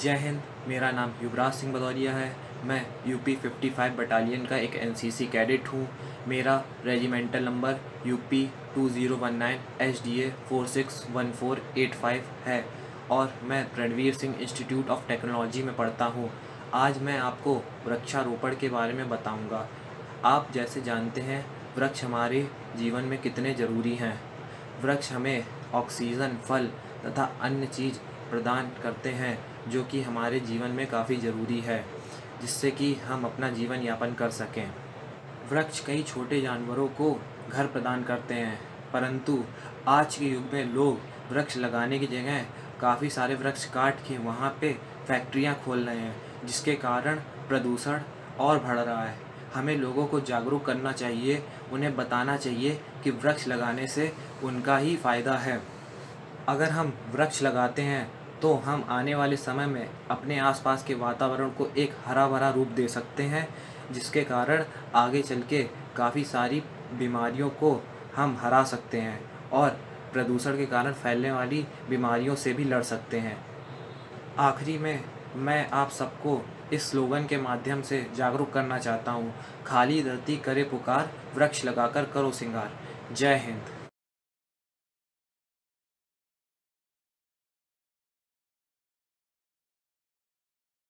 जय हिंद, मेरा नाम युवराज सिंह भदौरिया है। मैं यूपी 55 बटालियन का एक एनसीसी कैडेट हूँ। मेरा regimental number UP 2019 H D A four six one four eight five है और मैं Ranveer Singh institute of technology में पढ़ता हूँ। आज मैं आपको वृक्षारोपण के बारे में बताऊँगा। आप जैसे जानते हैं, वृक्ष हमारे जीवन में कितने ज़रूरी हैं। वृक्ष हमें ऑक्सीजन, फल तथा अन्य चीज़ प्रदान करते हैं, जो कि हमारे जीवन में काफ़ी ज़रूरी है, जिससे कि हम अपना जीवन यापन कर सकें। वृक्ष कई छोटे जानवरों को घर प्रदान करते हैं, परंतु आज के युग में लोग वृक्ष लगाने की जगह काफ़ी सारे वृक्ष काट के वहाँ पे फैक्ट्रियाँ खोल रहे हैं, जिसके कारण प्रदूषण और बढ़ रहा है। हमें लोगों को जागरूक करना चाहिए, उन्हें बताना चाहिए कि वृक्ष लगाने से उनका ही फ़ायदा है। अगर हम वृक्ष लगाते हैं तो हम आने वाले समय में अपने आसपास के वातावरण को एक हरा भरा रूप दे सकते हैं, जिसके कारण आगे चल के काफ़ी सारी बीमारियों को हम हरा सकते हैं और प्रदूषण के कारण फैलने वाली बीमारियों से भी लड़ सकते हैं। आखिरी में मैं आप सबको इस स्लोगन के माध्यम से जागरूक करना चाहता हूँ। खाली धरती करे पुकार, वृक्ष लगाकर करो सिंगार। जय हिंद।